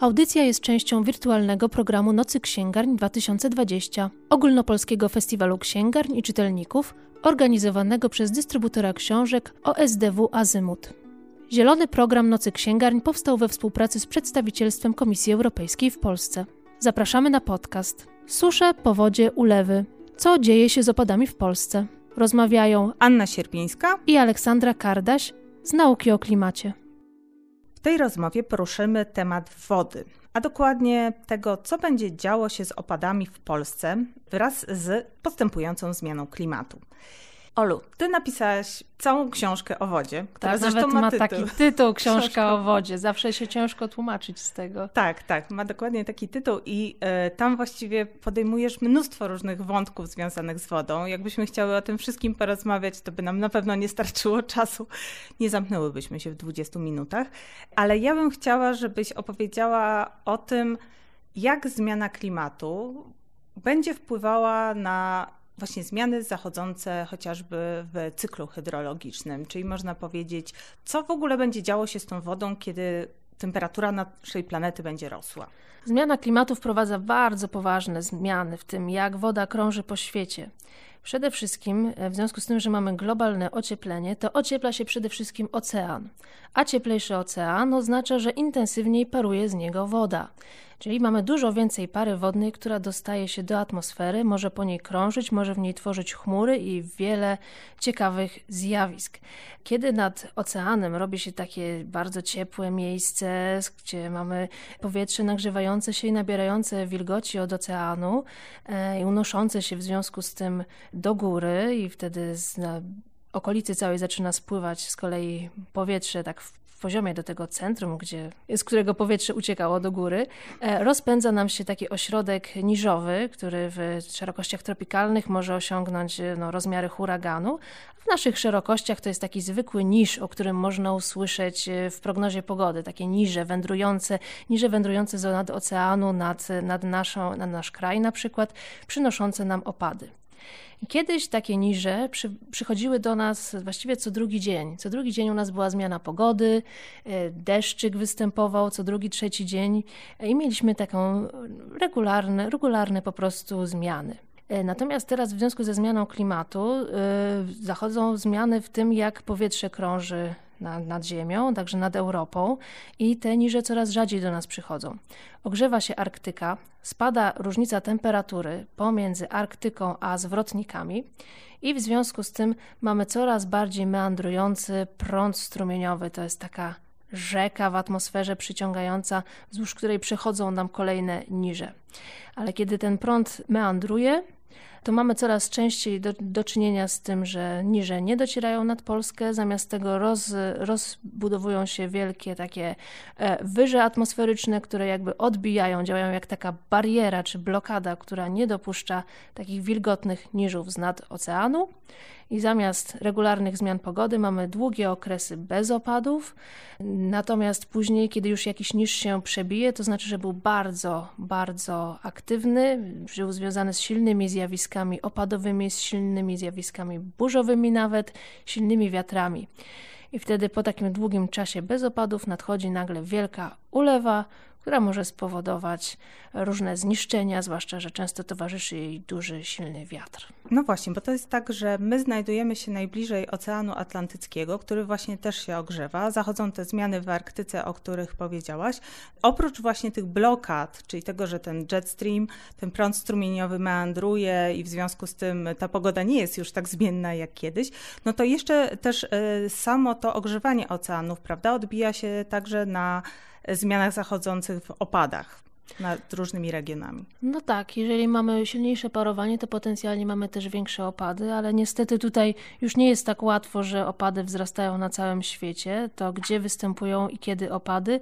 Audycja jest częścią wirtualnego programu Nocy Księgarń 2020, ogólnopolskiego festiwalu księgarń i czytelników, organizowanego przez dystrybutora książek OSDW Azymut. Zielony program Nocy Księgarń powstał we współpracy z przedstawicielstwem Komisji Europejskiej w Polsce. Zapraszamy na podcast. Susze, powodzie, ulewy. Co dzieje się z opadami w Polsce? Rozmawiają Anna Sierpińska i Aleksandra Kardaś z nauki o klimacie. W tej rozmowie poruszymy temat wody, a dokładnie tego, co będzie działo się z opadami w Polsce wraz z postępującą zmianą klimatu. Olu, ty napisałaś całą książkę o wodzie, która tak, zresztą nawet ma, ma tytuł. taki tytuł książka, książka o wodzie. Zawsze się ciężko tłumaczyć z tego. Tak, tak, ma dokładnie taki tytuł i y, tam właściwie podejmujesz mnóstwo różnych wątków związanych z wodą. Jakbyśmy chciały o tym wszystkim porozmawiać, to by nam na pewno nie starczyło czasu. Nie zamknęłybyśmy się w 20 minutach, ale ja bym chciała, żebyś opowiedziała o tym, jak zmiana klimatu będzie wpływała na właśnie zmiany zachodzące chociażby w cyklu hydrologicznym, czyli można powiedzieć, co w ogóle będzie działo się z tą wodą, kiedy temperatura naszej planety będzie rosła. Zmiana klimatu wprowadza bardzo poważne zmiany w tym, jak woda krąży po świecie. Przede wszystkim, w związku z tym, że mamy globalne ocieplenie, to ociepla się przede wszystkim ocean. A cieplejszy ocean oznacza, że intensywniej paruje z niego woda. Czyli mamy dużo więcej pary wodnej, która dostaje się do atmosfery, może po niej krążyć, może w niej tworzyć chmury i wiele ciekawych zjawisk. Kiedy nad oceanem robi się takie bardzo ciepłe miejsce, gdzie mamy powietrze nagrzewające się i nabierające wilgoci od oceanu e, i unoszące się w związku z tym do góry i wtedy z, okolicy całej zaczyna spływać z kolei powietrze tak w poziomie do tego centrum, gdzie, z którego powietrze uciekało do góry, e, rozpędza nam się taki ośrodek niżowy, który w szerokościach tropikalnych może osiągnąć e, no, rozmiary huraganu. W naszych szerokościach to jest taki zwykły niż, o którym można usłyszeć e, w prognozie pogody, takie niże wędrujące, niże wędrujące nad oceanu, nad, nad, naszą, nad nasz kraj na przykład, przynoszące nam opady. Kiedyś takie niże przy, przychodziły do nas właściwie co drugi dzień. Co drugi dzień u nas była zmiana pogody, e, deszczyk występował co drugi, trzeci dzień i mieliśmy taką regularne, regularne po prostu zmiany. E, natomiast teraz w związku ze zmianą klimatu zachodzą zmiany w tym, jak powietrze krąży nad, nad Ziemią, także nad Europą i te niże coraz rzadziej do nas przychodzą. Ogrzewa się Arktyka, spada różnica temperatury pomiędzy Arktyką a zwrotnikami i w związku z tym mamy coraz bardziej meandrujący prąd strumieniowy. To jest taka rzeka w atmosferze przyciągająca, wzdłuż której przechodzą nam kolejne niże. Ale kiedy ten prąd meandruje, to mamy coraz częściej do, do czynienia z tym, że niże nie docierają nad Polskę, zamiast tego roz, rozbudowują się wielkie takie e, wyże atmosferyczne, które jakby odbijają, działają jak taka bariera czy blokada, która nie dopuszcza takich wilgotnych niżów z nad oceanu i zamiast regularnych zmian pogody mamy długie okresy bez opadów. Natomiast później, kiedy już jakiś niż się przebije, to znaczy, że był bardzo, bardzo aktywny, był związany z silnymi zjawiskami opadowymi, z silnymi zjawiskami burzowymi nawet, silnymi wiatrami. I wtedy po takim długim czasie bez opadów nadchodzi nagle wielka ulewa, która może spowodować różne zniszczenia, zwłaszcza, że często towarzyszy jej duży, silny wiatr. No właśnie, bo to jest tak, że my znajdujemy się najbliżej Oceanu Atlantyckiego, który właśnie też się ogrzewa. Zachodzą te zmiany w Arktyce, o których powiedziałaś. Oprócz właśnie tych blokad, czyli tego, że ten jet stream, ten prąd strumieniowy meandruje i w związku z tym ta pogoda nie jest już tak zmienna jak kiedyś, no to jeszcze też y, samo to ogrzewanie oceanów, prawda, odbija się także na zmianach zachodzących w opadach nad różnymi regionami. No tak, jeżeli mamy silniejsze parowanie, to potencjalnie mamy też większe opady, ale niestety tutaj już nie jest tak łatwo, że opady wzrastają na całym świecie. To gdzie występują i kiedy opady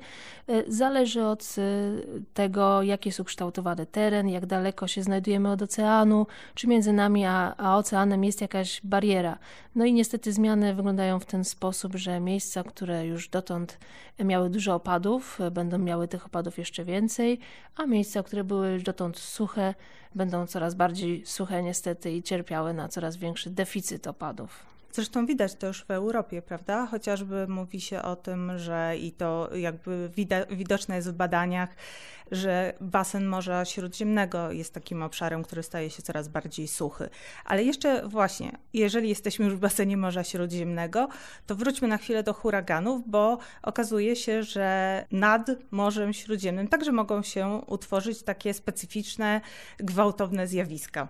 y, zależy od y, tego, jak jest ukształtowany teren, jak daleko się znajdujemy od oceanu, czy między nami a, a oceanem jest jakaś bariera. No i niestety zmiany wyglądają w ten sposób, że miejsca, które już dotąd miały dużo opadów, będą miały tych opadów jeszcze więcej, a miejsca, które były już dotąd suche, będą coraz bardziej suche niestety i cierpiały na coraz większy deficyt opadów. Zresztą widać to już w Europie, prawda? Chociażby mówi się o tym, że i to jakby widoczne jest w badaniach, że basen Morza Śródziemnego jest takim obszarem, który staje się coraz bardziej suchy. Ale jeszcze właśnie, jeżeli jesteśmy już w basenie Morza Śródziemnego, to wróćmy na chwilę do huraganów, bo okazuje się, że nad Morzem Śródziemnym także mogą się utworzyć takie specyficzne, gwałtowne zjawiska.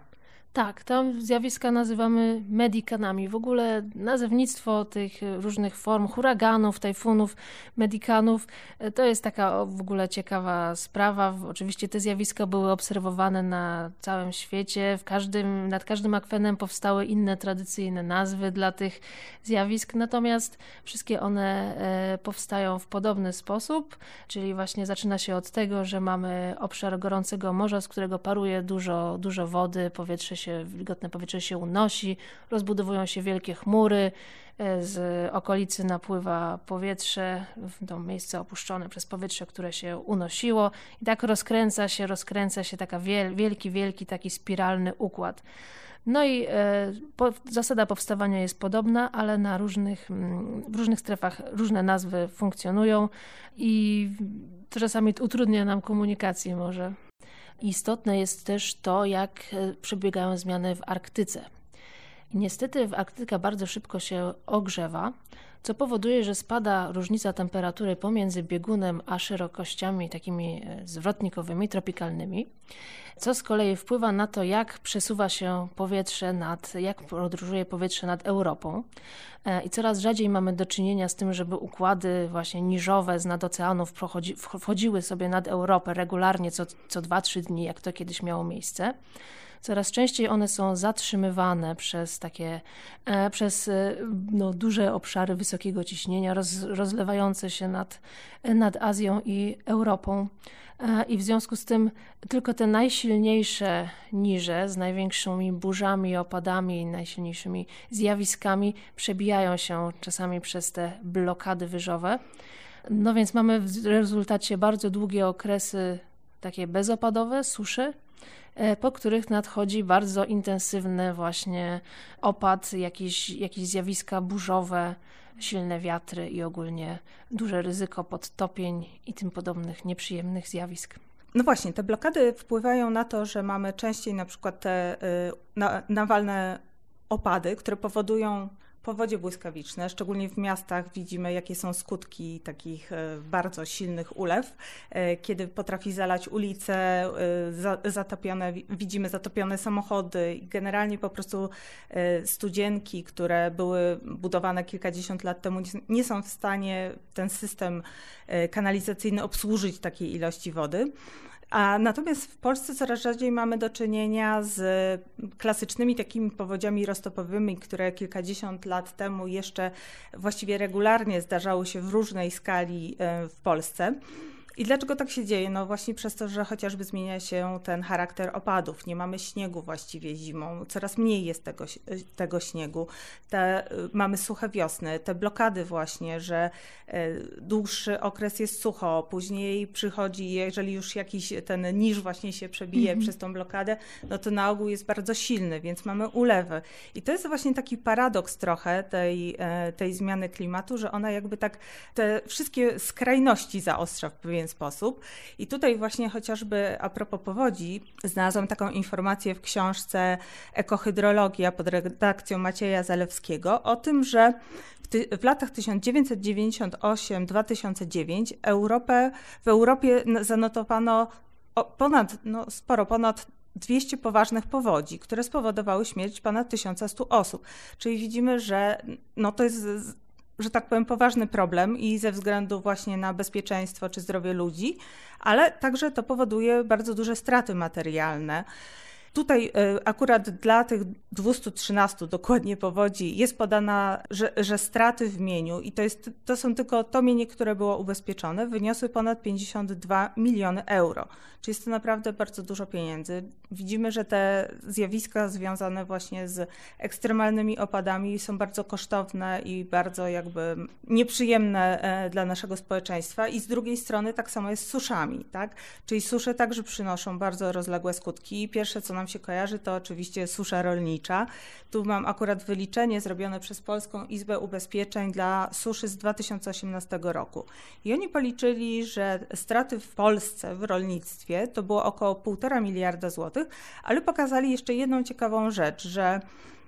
Tak, tam zjawiska nazywamy medikanami. W ogóle nazewnictwo tych różnych form huraganów, tajfunów, medikanów e, to jest taka w ogóle ciekawa sprawa. Oczywiście te zjawiska były obserwowane na całym świecie. W każdym, nad każdym akwenem powstały inne tradycyjne nazwy dla tych zjawisk, natomiast wszystkie one e, powstają w podobny sposób, czyli właśnie zaczyna się od tego, że mamy obszar gorącego morza, z którego paruje dużo, dużo wody, powietrze się się, wilgotne powietrze się unosi, rozbudowują się wielkie chmury, e, z okolicy napływa powietrze to miejsce opuszczone przez powietrze, które się unosiło i tak rozkręca się, rozkręca się taka wielki, wielki taki spiralny układ. No i e, po, zasada powstawania jest podobna, ale na różnych, mm, w różnych strefach różne nazwy funkcjonują i to czasami utrudnia nam komunikację może. Istotne jest też to, jak e, przebiegają zmiany w Arktyce. Niestety w Arktyka bardzo szybko się ogrzewa, co powoduje, że spada różnica temperatury pomiędzy biegunem a szerokościami takimi e, zwrotnikowymi, tropikalnymi, co z kolei wpływa na to, jak przesuwa się powietrze nad, jak podróżuje powietrze nad Europą. E, I coraz rzadziej mamy do czynienia z tym, żeby układy właśnie niżowe z nad oceanów wchodziły sobie nad Europę regularnie co, co 2-3 dni, jak to kiedyś miało miejsce. Coraz częściej one są zatrzymywane przez takie, e, przez e, no, duże obszary wysokiego ciśnienia, roz, rozlewające się nad, nad Azją i Europą. E, I w związku z tym tylko te najsilniejsze niże z największymi burzami, opadami, najsilniejszymi zjawiskami przebijają się czasami przez te blokady wyżowe. No więc mamy w rezultacie bardzo długie okresy takie bezopadowe, suszy, E, po których nadchodzi bardzo intensywny właśnie opad, jakieś, jakieś zjawiska burzowe, silne wiatry i ogólnie duże ryzyko podtopień i tym podobnych nieprzyjemnych zjawisk. No właśnie, te blokady wpływają na to, że mamy częściej na przykład te y, nawalne opady, które powodują powodzie błyskawiczne, szczególnie w miastach widzimy, jakie są skutki takich e, bardzo silnych ulew, e, kiedy potrafi zalać ulice, e, zatopione, widzimy zatopione samochody i generalnie po prostu studzienki, które były budowane kilkadziesiąt lat temu, nie są w stanie ten system kanalizacyjny obsłużyć takiej ilości wody. A natomiast w Polsce coraz rzadziej mamy do czynienia z klasycznymi takimi powodziami roztopowymi, które kilkadziesiąt lat temu jeszcze właściwie regularnie zdarzały się w różnej skali e, w Polsce. I dlaczego tak się dzieje? No właśnie przez to, że chociażby zmienia się ten charakter opadów. Nie mamy śniegu właściwie zimą, coraz mniej jest tego, tego śniegu. Te, mamy suche wiosny, te blokady właśnie, że e, dłuższy okres jest sucho, później przychodzi, jeżeli już jakiś ten niż właśnie się przebije mm -hmm. przez tą blokadę, no to na ogół jest bardzo silny, więc mamy ulewy. I to jest właśnie taki paradoks trochę tej, e, tej zmiany klimatu, że ona jakby tak te wszystkie skrajności zaostrza w pewien pewien sposób. I tutaj właśnie chociażby a propos powodzi, znalazłam taką informację w książce Ekohydrologia pod redakcją Macieja Zalewskiego o tym, że w, ty, w latach 1998-2009 Europę, w Europie zanotowano ponad, no sporo, ponad 200 poważnych powodzi, które spowodowały śmierć ponad 1100 osób. Czyli widzimy, że no to jest że tak powiem, poważny problem i ze względu właśnie na bezpieczeństwo czy zdrowie ludzi, ale także to powoduje bardzo duże straty materialne. Tutaj e, akurat dla tych 213 dokładnie powodzi jest podana, że, że, straty w mieniu i to, jest, to są tylko to mienie, które było ubezpieczone, wyniosły ponad 52 miliony euro. Czyli jest to naprawdę bardzo dużo pieniędzy. Widzimy, że te zjawiska związane właśnie z ekstremalnymi opadami są bardzo kosztowne i bardzo jakby nieprzyjemne e, dla naszego społeczeństwa i z drugiej strony tak samo jest z suszami, tak? Czyli susze także przynoszą bardzo rozległe skutki. Pierwsze, co nam nam się kojarzy, to oczywiście susza rolnicza. Tu mam akurat wyliczenie zrobione przez Polską Izbę Ubezpieczeń dla suszy z 2018 roku. I oni policzyli, że straty w Polsce w rolnictwie to było około 1,5 miliarda złotych, ale pokazali jeszcze jedną ciekawą rzecz, że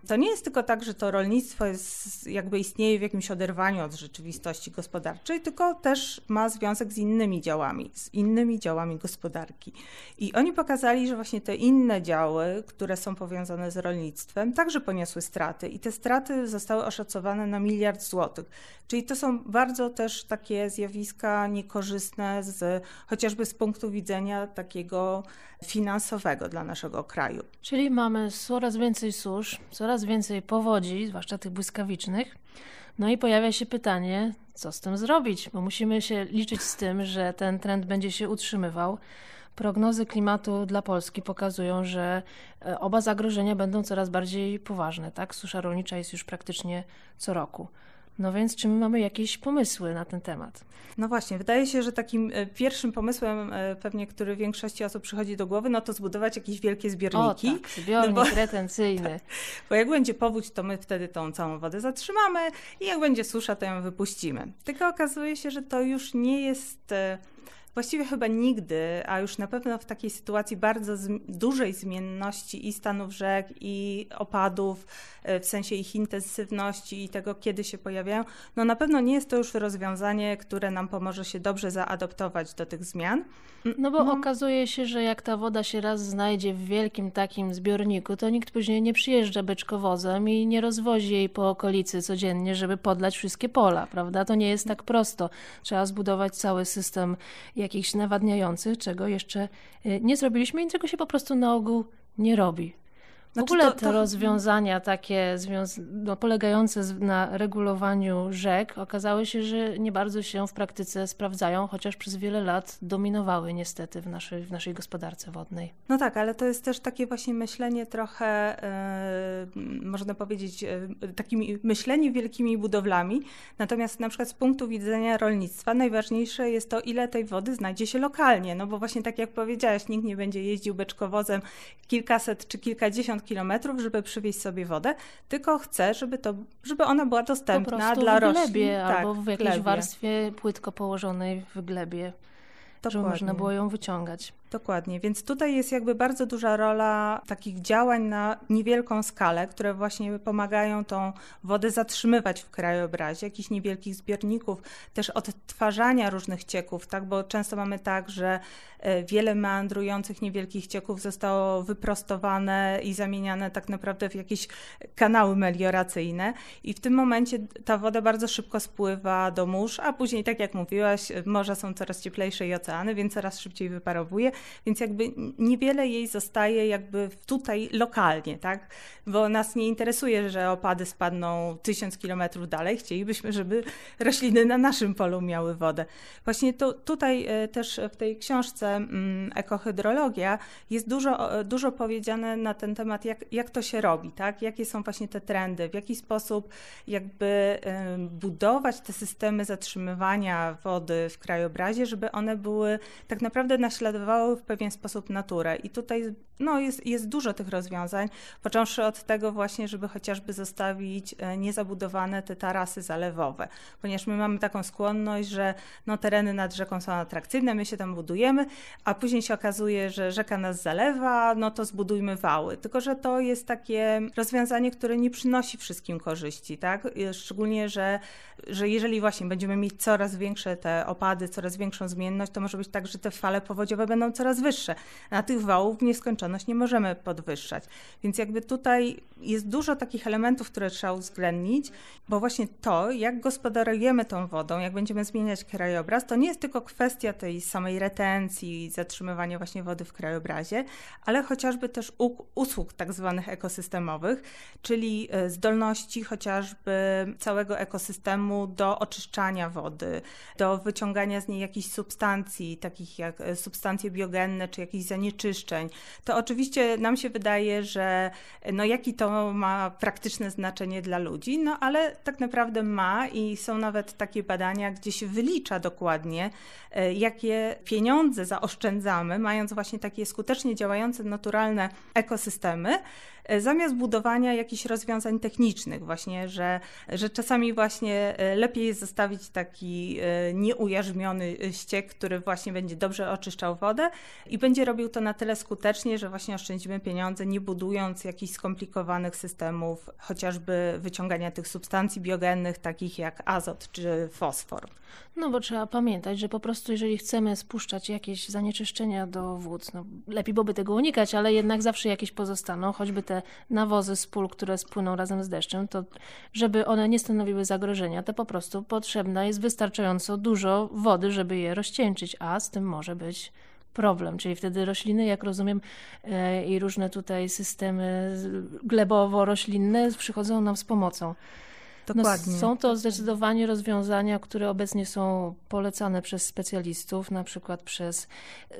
to nie jest tylko tak, że to rolnictwo jest, jakby istnieje w jakimś oderwaniu od rzeczywistości gospodarczej, tylko też ma związek z innymi działami, z innymi działami gospodarki. I oni pokazali, że właśnie te inne działy, które są powiązane z rolnictwem, także poniosły straty i te straty zostały oszacowane na miliard złotych. Czyli to są bardzo też takie zjawiska niekorzystne z, chociażby z punktu widzenia takiego finansowego dla naszego kraju. Czyli mamy coraz więcej susz, coraz więcej powodzi, zwłaszcza tych błyskawicznych. No i pojawia się pytanie, co z tym zrobić, bo musimy się liczyć z tym, że ten trend będzie się utrzymywał. Prognozy klimatu dla Polski pokazują, że e, oba zagrożenia będą coraz bardziej poważne. Tak? Susza rolnicza jest już praktycznie co roku. No więc czy my mamy jakieś pomysły na ten temat? No właśnie, wydaje się, że takim e, pierwszym pomysłem e, pewnie, który większości osób przychodzi do głowy, no to zbudować jakieś wielkie zbiorniki. O tak, zbiornik no bo, retencyjny. Tak, bo jak będzie powódź, to my wtedy tą całą wodę zatrzymamy i jak będzie susza, to ją wypuścimy. Tylko okazuje się, że to już nie jest e, właściwie chyba nigdy, a już na pewno w takiej sytuacji bardzo dużej zmienności i stanów rzek, i opadów, e, w sensie ich intensywności i tego, kiedy się pojawiają, no na pewno nie jest to już rozwiązanie, które nam pomoże się dobrze zaadoptować do tych zmian. No bo no. okazuje się, że jak ta woda się raz znajdzie w wielkim takim zbiorniku, to nikt później nie przyjeżdża beczkowozem i nie rozwozi jej po okolicy codziennie, żeby podlać wszystkie pola, prawda? To nie jest tak prosto. Trzeba zbudować cały system jakichś nawadniających, czego jeszcze y, nie zrobiliśmy i czego się po prostu na ogół nie robi. W znaczy ogóle to, to... te rozwiązania takie no, polegające na regulowaniu rzek okazały się, że nie bardzo się w praktyce sprawdzają, chociaż przez wiele lat dominowały niestety w naszej, w naszej gospodarce wodnej. No tak, ale to jest też takie właśnie myślenie trochę, yy, można powiedzieć, yy, takimi myślenie wielkimi budowlami. Natomiast na przykład z punktu widzenia rolnictwa najważniejsze jest to, ile tej wody znajdzie się lokalnie. No bo właśnie tak jak powiedziałaś, nikt nie będzie jeździł beczkowozem kilkaset czy kilkadziesiąt kilometrów, żeby przywieźć sobie wodę, tylko chcę, żeby, to, żeby ona była dostępna dla roślin. w glebie tak, albo w jakiejś glebie. warstwie płytko położonej w glebie, Dokładnie. żeby można było ją wyciągać. Dokładnie, więc tutaj jest jakby bardzo duża rola takich działań na niewielką skalę, które właśnie pomagają tą wodę zatrzymywać w krajobrazie, jakichś niewielkich zbiorników, też odtwarzania różnych cieków, tak, bo często mamy tak, że e, wiele meandrujących niewielkich cieków zostało wyprostowane i zamieniane tak naprawdę w jakieś kanały melioracyjne i w tym momencie ta woda bardzo szybko spływa do mórz, a później, tak jak mówiłaś, morza są coraz cieplejsze i oceany, więc coraz szybciej wyparowuje więc jakby niewiele jej zostaje jakby tutaj lokalnie, tak? Bo nas nie interesuje, że opady spadną tysiąc kilometrów dalej, chcielibyśmy, żeby rośliny na naszym polu miały wodę. Właśnie tutaj e, też w tej książce mm, Ekohydrologia jest dużo, dużo powiedziane na ten temat, jak, jak to się robi, tak? Jakie są właśnie te trendy, w jaki sposób jakby budować te systemy zatrzymywania wody w krajobrazie, żeby one były tak naprawdę naśladowały w pewien sposób naturę. I tutaj no, jest, jest dużo tych rozwiązań, począwszy od tego właśnie, żeby chociażby zostawić e, niezabudowane te tarasy zalewowe, ponieważ my mamy taką skłonność, że no, tereny nad rzeką są atrakcyjne, my się tam budujemy, a później się okazuje, że rzeka nas zalewa, no to zbudujmy wały. Tylko, że to jest takie rozwiązanie, które nie przynosi wszystkim korzyści, tak? Szczególnie, że, że jeżeli właśnie będziemy mieć coraz większe te opady, coraz większą zmienność, to może być tak, że te fale powodziowe będą coraz wyższe. Na tych wałów w nieskończoność nie możemy podwyższać. Więc jakby tutaj jest dużo takich elementów, które trzeba uwzględnić, bo właśnie to, jak gospodarujemy tą wodą, jak będziemy zmieniać krajobraz, to nie jest tylko kwestia tej samej retencji, zatrzymywania właśnie wody w krajobrazie, ale chociażby też usług tak zwanych ekosystemowych, czyli e, zdolności chociażby całego ekosystemu do oczyszczania wody, do wyciągania z niej jakichś substancji, takich jak e, substancje biogenne czy jakichś zanieczyszczeń, to oczywiście nam się wydaje, że no jaki to ma praktyczne znaczenie dla ludzi, no ale tak naprawdę ma i są nawet takie badania, gdzie się wylicza dokładnie, e, jakie pieniądze zaoszczędzamy, mając właśnie takie skutecznie działające naturalne ekosystemy, zamiast budowania jakichś rozwiązań technicznych, właśnie, że, że czasami właśnie e, lepiej jest zostawić taki nieujarzmiony ściek, który właśnie będzie dobrze oczyszczał wodę i będzie robił to na tyle skutecznie, że właśnie oszczędzimy pieniądze, nie budując jakichś skomplikowanych systemów, chociażby wyciągania tych substancji biogennych, takich jak azot czy fosfor. No bo trzeba pamiętać, że po prostu jeżeli chcemy spuszczać jakieś zanieczyszczenia do wód, no lepiej byłoby tego unikać, ale jednak zawsze jakieś pozostaną, choćby te nawozy z pól, które spłyną razem z deszczem, to żeby one nie stanowiły zagrożenia, to po prostu potrzebna jest wystarczająco dużo wody, żeby je rozcieńczyć, a z tym może być problem. Czyli wtedy rośliny, jak rozumiem, e, i różne tutaj systemy glebowo-roślinne przychodzą nam z pomocą. Dokładnie. No, są to zdecydowanie rozwiązania, które obecnie są polecane przez specjalistów, na przykład przez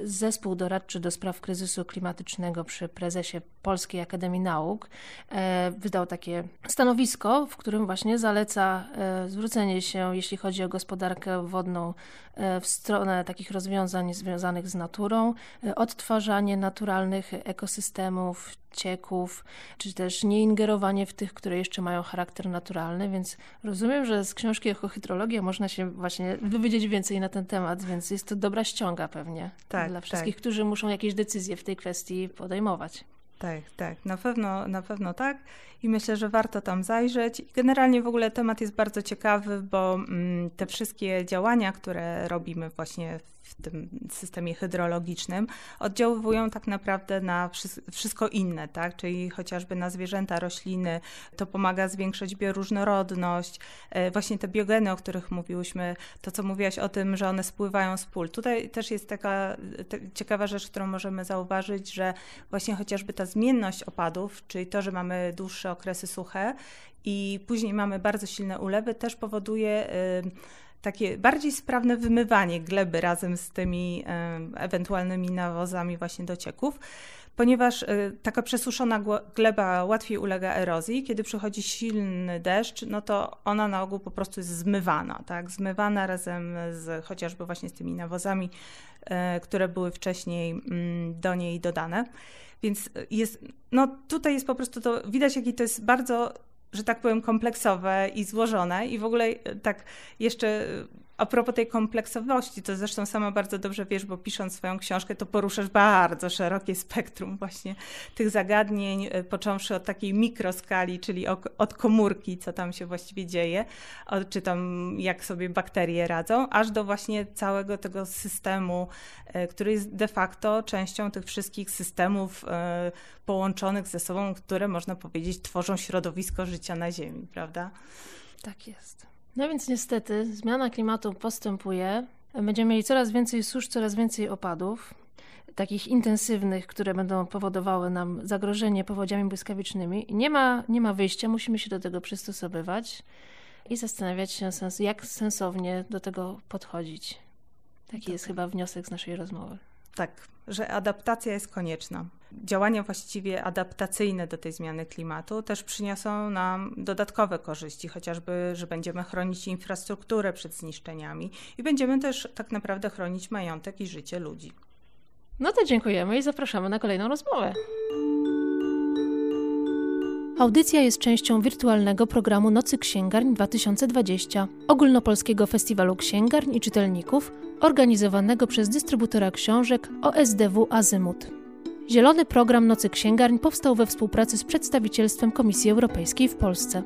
Zespół Doradczy do Spraw Kryzysu Klimatycznego przy prezesie Polskiej Akademii Nauk. E, wydał takie stanowisko, w którym właśnie zaleca e, zwrócenie się, jeśli chodzi o gospodarkę wodną, e, w stronę takich rozwiązań związanych z naturą, odtwarzanie naturalnych ekosystemów, cieków, czy też nie ingerowanie w tych, które jeszcze mają charakter naturalny, więc rozumiem, że z książki Echohydrologia można się właśnie dowiedzieć więcej na ten temat, więc jest to dobra ściąga pewnie tak, dla wszystkich, tak. którzy muszą jakieś decyzje w tej kwestii podejmować. Tak, tak, na pewno, na pewno tak i myślę, że warto tam zajrzeć. Generalnie w ogóle temat jest bardzo ciekawy, bo mm, te wszystkie działania, które robimy właśnie w tym systemie hydrologicznym, oddziałują tak naprawdę na wszystko inne, tak? Czyli chociażby na zwierzęta, rośliny, to pomaga zwiększyć bioróżnorodność, e, właśnie te biogeny, o których mówiłyśmy, to co mówiłaś o tym, że one spływają z pól. Tutaj też jest taka ciekawa rzecz, którą możemy zauważyć, że właśnie chociażby ta zmienność opadów, czyli to, że mamy dłuższe okresy suche i później mamy bardzo silne ulewy, też powoduje takie bardziej sprawne wymywanie gleby razem z tymi ewentualnymi nawozami właśnie docieków, ponieważ e, taka przesuszona gleba łatwiej ulega erozji. Kiedy przychodzi silny deszcz, no to ona na ogół po prostu jest zmywana, tak? Zmywana razem z chociażby właśnie z tymi nawozami, e, które były wcześniej mm, do niej dodane. Więc jest, no tutaj jest po prostu to, widać jaki to jest bardzo że tak powiem, kompleksowe i złożone. I w ogóle tak jeszcze a propos tej kompleksowości, to zresztą sama bardzo dobrze wiesz, bo pisząc swoją książkę, to poruszasz bardzo szerokie spektrum właśnie tych zagadnień, e, począwszy od takiej mikroskali, czyli od komórki, co tam się właściwie dzieje, czy tam jak sobie bakterie radzą, aż do właśnie całego tego systemu, e, który jest de facto częścią tych wszystkich systemów e, połączonych ze sobą, które można powiedzieć tworzą środowisko życia na Ziemi, prawda? Tak jest. No więc niestety zmiana klimatu postępuje. Będziemy mieli coraz więcej susz, coraz więcej opadów, takich intensywnych, które będą powodowały nam zagrożenie powodziami błyskawicznymi. Nie ma, nie ma wyjścia, musimy się do tego przystosowywać i zastanawiać się, jak sensownie do tego podchodzić. Taki jest chyba wniosek z naszej rozmowy. Tak, że adaptacja jest konieczna. Działania właściwie adaptacyjne do tej zmiany klimatu też przyniosą nam dodatkowe korzyści, chociażby, że będziemy chronić infrastrukturę przed zniszczeniami i będziemy też tak naprawdę chronić majątek i życie ludzi. No to dziękujemy i zapraszamy na kolejną rozmowę. Audycja jest częścią wirtualnego programu Nocy Księgarń 2020, ogólnopolskiego festiwalu księgarń i czytelników, organizowanego przez dystrybutora książek OSDW Azymut. Zielony program Nocy Księgarń powstał we współpracy z przedstawicielstwem Komisji Europejskiej w Polsce.